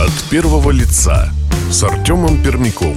От первого лица с Артемом Пермяковым.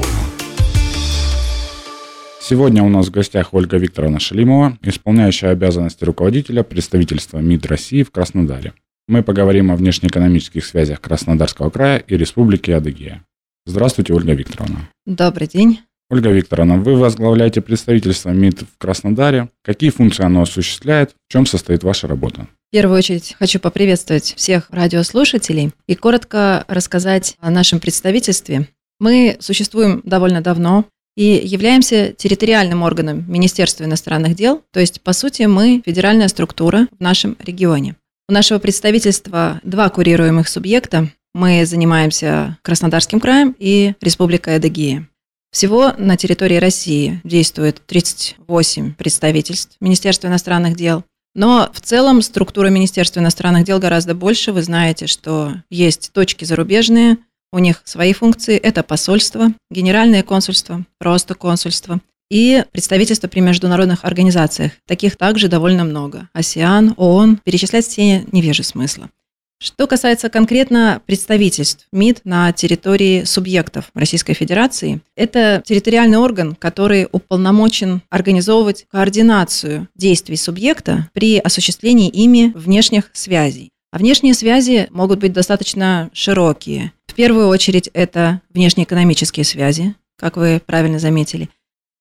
Сегодня у нас в гостях Ольга Викторовна Шалимова, исполняющая обязанности руководителя представительства МИД России в Краснодаре. Мы поговорим о внешнеэкономических связях Краснодарского края и Республики Адыгея. Здравствуйте, Ольга Викторовна. Добрый день. Ольга Викторовна, вы возглавляете представительство МИД в Краснодаре. Какие функции оно осуществляет? В чем состоит ваша работа? В первую очередь хочу поприветствовать всех радиослушателей и коротко рассказать о нашем представительстве. Мы существуем довольно давно и являемся территориальным органом Министерства иностранных дел, то есть, по сути, мы федеральная структура в нашем регионе. У нашего представительства два курируемых субъекта. Мы занимаемся Краснодарским краем и Республикой Адыгея. Всего на территории России действует 38 представительств Министерства иностранных дел. Но в целом структура Министерства иностранных дел гораздо больше. Вы знаете, что есть точки зарубежные, у них свои функции. Это посольство, генеральное консульство, просто консульство и представительства при международных организациях. Таких также довольно много. АСИАН, ООН. Перечислять все не вижу смысла. Что касается конкретно представительств МИД на территории субъектов Российской Федерации, это территориальный орган, который уполномочен организовывать координацию действий субъекта при осуществлении ими внешних связей. А внешние связи могут быть достаточно широкие. В первую очередь это внешнеэкономические связи, как вы правильно заметили.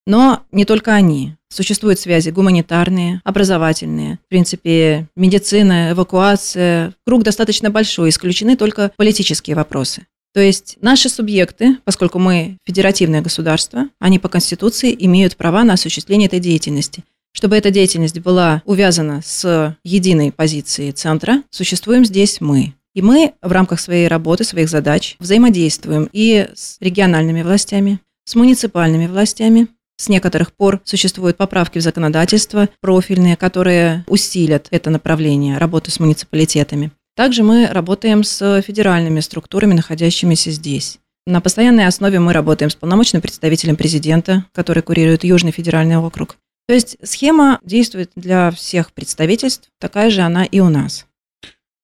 Но не только они. Существуют связи гуманитарные, образовательные. В принципе, медицина, эвакуация. Круг достаточно большой, исключены только политические вопросы. То есть наши субъекты, поскольку мы федеративное государство, они по Конституции имеют права на осуществление этой деятельности. Чтобы эта деятельность была увязана с единой позицией центра, существуем здесь мы. И мы в рамках своей работы, своих задач взаимодействуем и с региональными властями, с муниципальными властями, с некоторых пор существуют поправки в законодательство профильные, которые усилят это направление работы с муниципалитетами. Также мы работаем с федеральными структурами, находящимися здесь. На постоянной основе мы работаем с полномочным представителем президента, который курирует Южный федеральный округ. То есть схема действует для всех представительств, такая же она и у нас.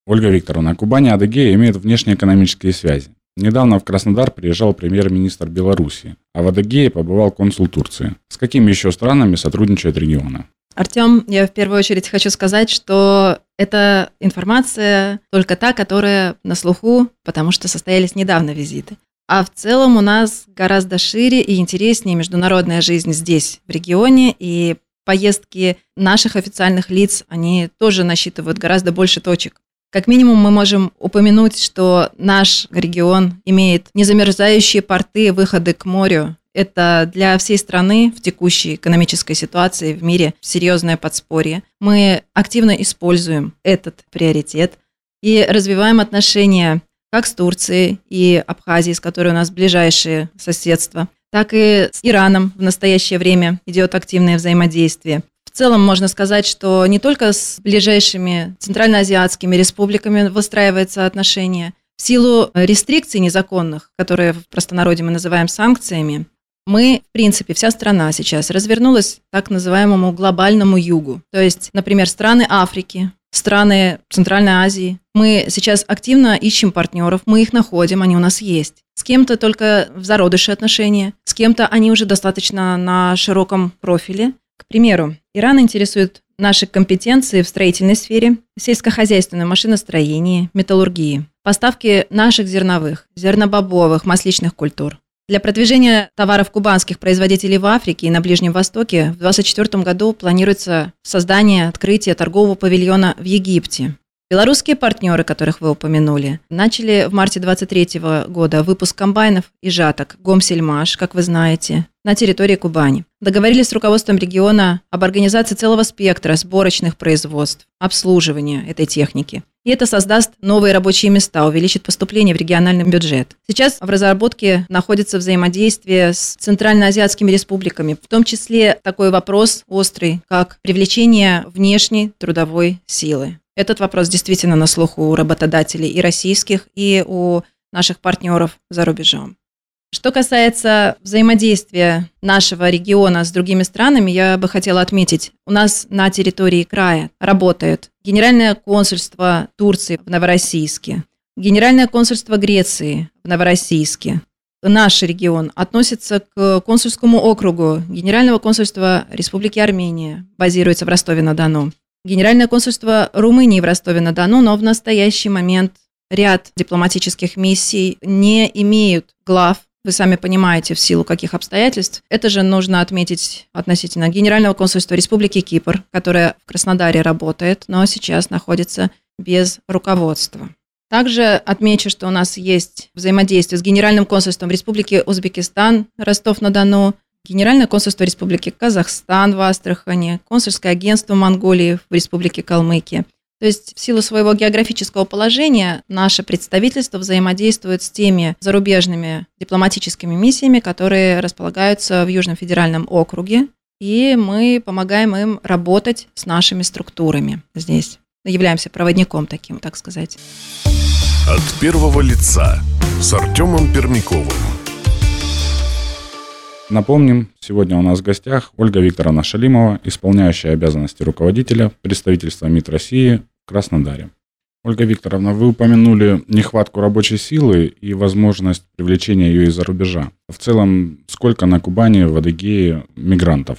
Ольга Викторовна, Кубань и Адыгея имеют внешнеэкономические связи. Недавно в Краснодар приезжал премьер-министр Беларуси, а в Адыгее побывал консул Турции. С какими еще странами сотрудничает регион? Артем, я в первую очередь хочу сказать, что это информация только та, которая на слуху, потому что состоялись недавно визиты. А в целом у нас гораздо шире и интереснее международная жизнь здесь, в регионе, и поездки наших официальных лиц, они тоже насчитывают гораздо больше точек. Как минимум мы можем упомянуть, что наш регион имеет незамерзающие порты, выходы к морю. Это для всей страны в текущей экономической ситуации в мире серьезное подспорье. Мы активно используем этот приоритет и развиваем отношения как с Турцией и Абхазией, с которой у нас ближайшие соседства, так и с Ираном в настоящее время идет активное взаимодействие. Целом можно сказать, что не только с ближайшими центральноазиатскими республиками выстраивается отношение. В силу рестрикций незаконных, которые в простонародье мы называем санкциями, мы, в принципе, вся страна сейчас развернулась к так называемому глобальному югу. То есть, например, страны Африки, страны Центральной Азии. Мы сейчас активно ищем партнеров, мы их находим, они у нас есть. С кем-то только в зародыше отношения, с кем-то они уже достаточно на широком профиле. К примеру, Иран интересует наши компетенции в строительной сфере, сельскохозяйственном машиностроении, металлургии, поставки наших зерновых, зернобобовых, масличных культур. Для продвижения товаров кубанских производителей в Африке и на Ближнем Востоке в 2024 году планируется создание, открытие торгового павильона в Египте. Белорусские партнеры, которых вы упомянули, начали в марте 2023 года выпуск комбайнов и жаток «Гомсельмаш», как вы знаете, на территории Кубани. Договорились с руководством региона об организации целого спектра сборочных производств, обслуживания этой техники. И это создаст новые рабочие места, увеличит поступление в региональный бюджет. Сейчас в разработке находится взаимодействие с центральноазиатскими республиками, в том числе такой вопрос острый, как привлечение внешней трудовой силы. Этот вопрос действительно на слуху у работодателей и российских, и у наших партнеров за рубежом. Что касается взаимодействия нашего региона с другими странами, я бы хотела отметить, у нас на территории края работает Генеральное консульство Турции в Новороссийске, Генеральное консульство Греции в Новороссийске. Наш регион относится к консульскому округу Генерального консульства Республики Армения, базируется в Ростове-на-Дону. Генеральное консульство Румынии в Ростове-на-Дону, но в настоящий момент ряд дипломатических миссий не имеют глав. Вы сами понимаете, в силу каких обстоятельств. Это же нужно отметить относительно Генерального консульства Республики Кипр, которое в Краснодаре работает, но сейчас находится без руководства. Также отмечу, что у нас есть взаимодействие с Генеральным консульством Республики Узбекистан, Ростов-на-Дону, Генеральное консульство Республики Казахстан в Астрахани, консульское агентство Монголии в Республике Калмыкия. То есть в силу своего географического положения наше представительство взаимодействует с теми зарубежными дипломатическими миссиями, которые располагаются в Южном федеральном округе, и мы помогаем им работать с нашими структурами здесь. Являемся проводником таким, так сказать. От первого лица с Артемом Пермяковым. Напомним, сегодня у нас в гостях Ольга Викторовна Шалимова, исполняющая обязанности руководителя представительства МИД России в Краснодаре. Ольга Викторовна, вы упомянули нехватку рабочей силы и возможность привлечения ее из-за рубежа. В целом, сколько на Кубани, в Адыгее мигрантов?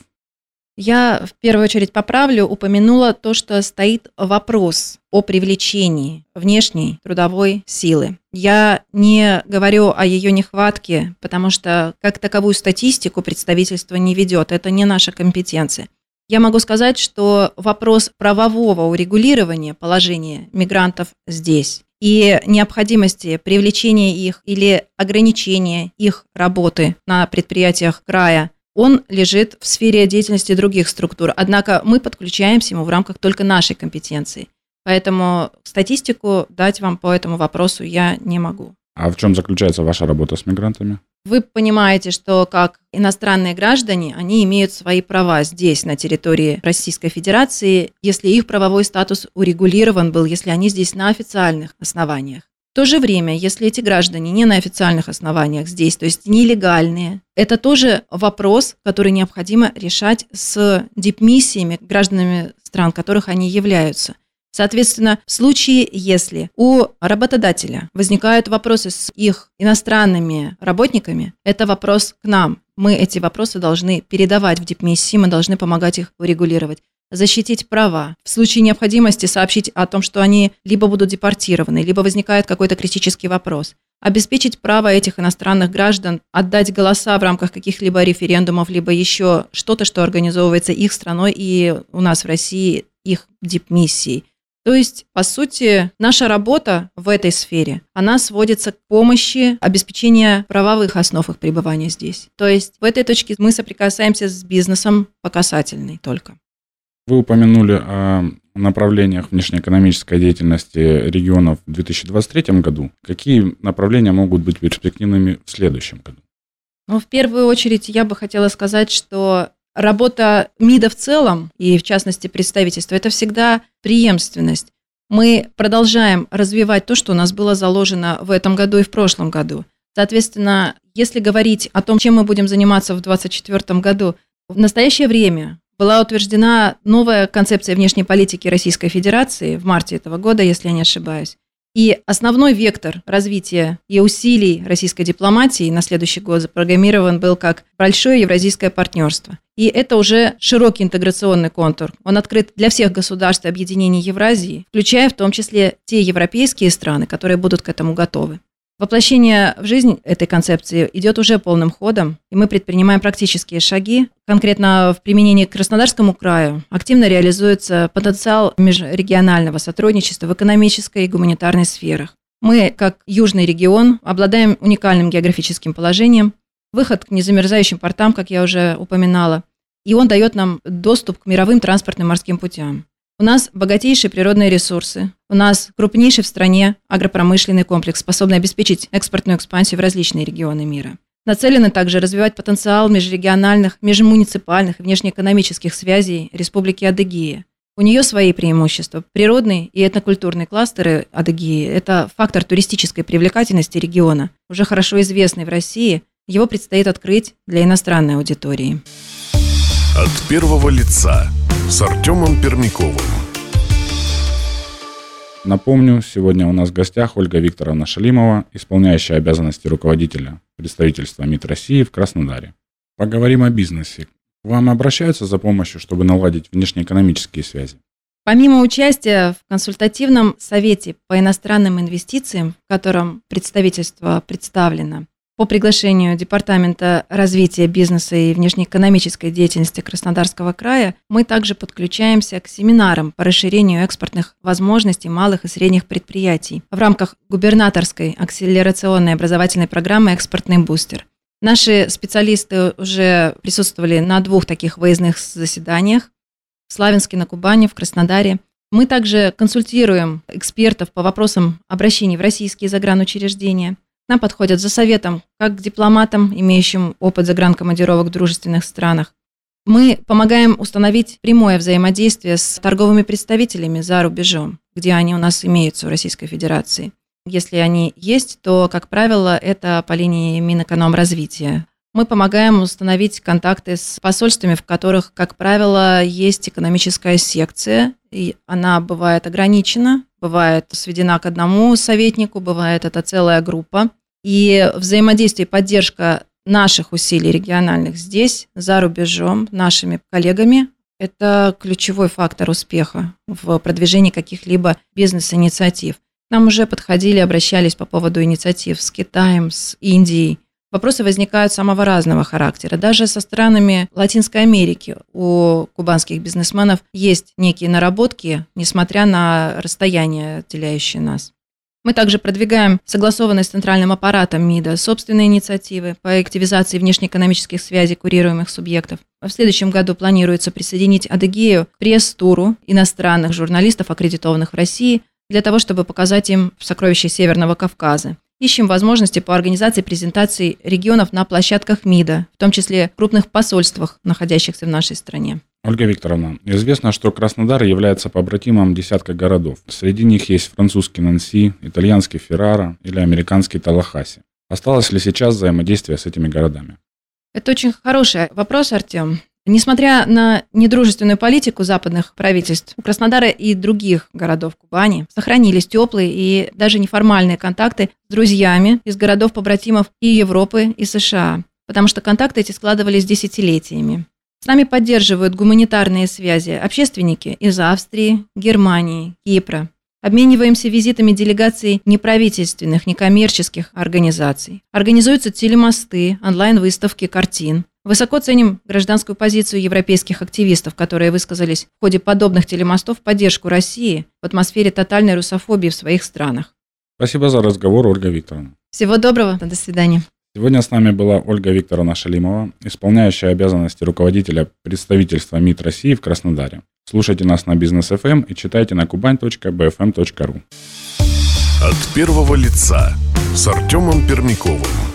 Я в первую очередь поправлю, упомянула то, что стоит вопрос о привлечении внешней трудовой силы. Я не говорю о ее нехватке, потому что как таковую статистику представительство не ведет, это не наша компетенция. Я могу сказать, что вопрос правового урегулирования положения мигрантов здесь и необходимости привлечения их или ограничения их работы на предприятиях края он лежит в сфере деятельности других структур. Однако мы подключаемся ему в рамках только нашей компетенции. Поэтому статистику дать вам по этому вопросу я не могу. А в чем заключается ваша работа с мигрантами? Вы понимаете, что как иностранные граждане, они имеют свои права здесь, на территории Российской Федерации, если их правовой статус урегулирован был, если они здесь на официальных основаниях. В то же время, если эти граждане не на официальных основаниях здесь, то есть нелегальные, это тоже вопрос, который необходимо решать с дипмиссиями, гражданами стран, которых они являются. Соответственно, в случае, если у работодателя возникают вопросы с их иностранными работниками, это вопрос к нам. Мы эти вопросы должны передавать в дипмиссии, мы должны помогать их урегулировать защитить права, в случае необходимости сообщить о том, что они либо будут депортированы, либо возникает какой-то критический вопрос. Обеспечить право этих иностранных граждан отдать голоса в рамках каких-либо референдумов, либо еще что-то, что организовывается их страной и у нас в России их дипмиссией. То есть, по сути, наша работа в этой сфере, она сводится к помощи обеспечения правовых основ их пребывания здесь. То есть, в этой точке мы соприкасаемся с бизнесом по касательной только. Вы упомянули о направлениях внешнеэкономической деятельности регионов в 2023 году. Какие направления могут быть перспективными в следующем году? Ну, в первую очередь я бы хотела сказать, что работа МИДа в целом, и в частности представительства, это всегда преемственность. Мы продолжаем развивать то, что у нас было заложено в этом году и в прошлом году. Соответственно, если говорить о том, чем мы будем заниматься в 2024 году, в настоящее время была утверждена новая концепция внешней политики Российской Федерации в марте этого года, если я не ошибаюсь. И основной вектор развития и усилий российской дипломатии на следующий год запрограммирован был как большое евразийское партнерство. И это уже широкий интеграционный контур. Он открыт для всех государств объединений Евразии, включая в том числе те европейские страны, которые будут к этому готовы. Воплощение в жизнь этой концепции идет уже полным ходом, и мы предпринимаем практические шаги. Конкретно в применении к Краснодарскому краю активно реализуется потенциал межрегионального сотрудничества в экономической и гуманитарной сферах. Мы, как южный регион, обладаем уникальным географическим положением, выход к незамерзающим портам, как я уже упоминала, и он дает нам доступ к мировым транспортным морским путям. У нас богатейшие природные ресурсы. У нас крупнейший в стране агропромышленный комплекс, способный обеспечить экспортную экспансию в различные регионы мира. Нацелены также развивать потенциал межрегиональных, межмуниципальных и внешнеэкономических связей Республики Адыгея. У нее свои преимущества. Природные и этнокультурные кластеры Адыгеи – это фактор туристической привлекательности региона, уже хорошо известный в России. Его предстоит открыть для иностранной аудитории. От первого лица с Артемом Пермяковым. Напомню, сегодня у нас в гостях Ольга Викторовна Шалимова, исполняющая обязанности руководителя представительства МИД России в Краснодаре. Поговорим о бизнесе. К вам обращаются за помощью, чтобы наладить внешнеэкономические связи? Помимо участия в консультативном совете по иностранным инвестициям, в котором представительство представлено, по приглашению Департамента развития бизнеса и внешнеэкономической деятельности Краснодарского края мы также подключаемся к семинарам по расширению экспортных возможностей малых и средних предприятий в рамках губернаторской акселерационной образовательной программы «Экспортный бустер». Наши специалисты уже присутствовали на двух таких выездных заседаниях в Славянске, на Кубани, в Краснодаре. Мы также консультируем экспертов по вопросам обращений в российские загранучреждения – нам подходят за советом как к дипломатам, имеющим опыт загранкомандировок в дружественных странах. Мы помогаем установить прямое взаимодействие с торговыми представителями за рубежом, где они у нас имеются в Российской Федерации. Если они есть, то, как правило, это по линии Минэкономразвития. Мы помогаем установить контакты с посольствами, в которых, как правило, есть экономическая секция, и она бывает ограничена, бывает сведена к одному советнику, бывает это целая группа. И взаимодействие и поддержка наших усилий региональных здесь, за рубежом, нашими коллегами, это ключевой фактор успеха в продвижении каких-либо бизнес-инициатив. Нам уже подходили, обращались по поводу инициатив с Китаем, с Индией. Вопросы возникают самого разного характера. Даже со странами Латинской Америки у кубанских бизнесменов есть некие наработки, несмотря на расстояние, отделяющее нас. Мы также продвигаем согласованные с центральным аппаратом МИДа собственные инициативы по активизации внешнеэкономических связей курируемых субъектов. В следующем году планируется присоединить Адыгею к пресс-туру иностранных журналистов, аккредитованных в России, для того, чтобы показать им сокровища Северного Кавказа. Ищем возможности по организации презентаций регионов на площадках МИДа, в том числе крупных посольствах, находящихся в нашей стране. Ольга Викторовна, известно, что Краснодар является побратимом десятка городов. Среди них есть французский Нанси, итальянский Феррара или американский Талахаси. Осталось ли сейчас взаимодействие с этими городами? Это очень хороший вопрос, Артем. Несмотря на недружественную политику западных правительств, у Краснодара и других городов Кубани сохранились теплые и даже неформальные контакты с друзьями из городов-побратимов и Европы, и США, потому что контакты эти складывались десятилетиями. С нами поддерживают гуманитарные связи общественники из Австрии, Германии, Кипра. Обмениваемся визитами делегаций неправительственных, некоммерческих организаций. Организуются телемосты, онлайн-выставки картин. Высоко ценим гражданскую позицию европейских активистов, которые высказались в ходе подобных телемостов в поддержку России в атмосфере тотальной русофобии в своих странах. Спасибо за разговор, Ольга Викторовна. Всего доброго, до свидания. Сегодня с нами была Ольга Викторовна Шалимова, исполняющая обязанности руководителя представительства МИД России в Краснодаре. Слушайте нас на Бизнес FM эм и читайте на kuban.bfm.ru. От первого лица с Артемом Пермяковым.